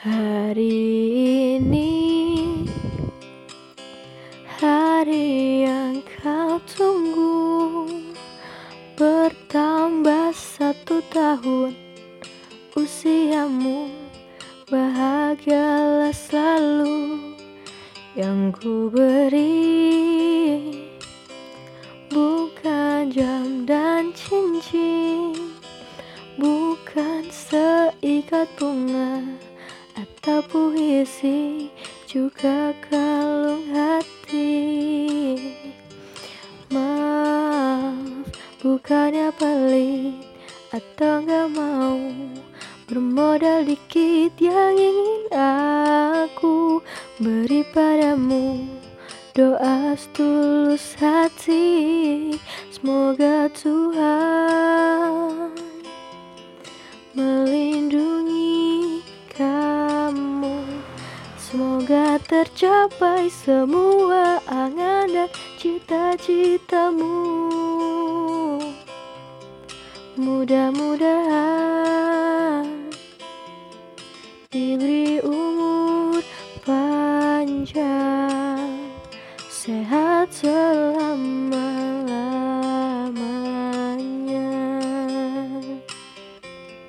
Hari ini Hari yang kau tunggu Bertambah satu tahun Usiamu Bahagialah selalu Yang ku beri. Bukan jam dan cincin Bukan seikat bunga Atau puisi Juga kalung hati. Maaf Bukannya pelit Atau gak mau. Bermodal dikit yang ingin aku Beri padamu. Doa setulus hati Semoga Tuhan melindungi Semoga tercapai semua angan dan cita-citamu. Mudah-mudahan diberi umur panjang Sehat selamanya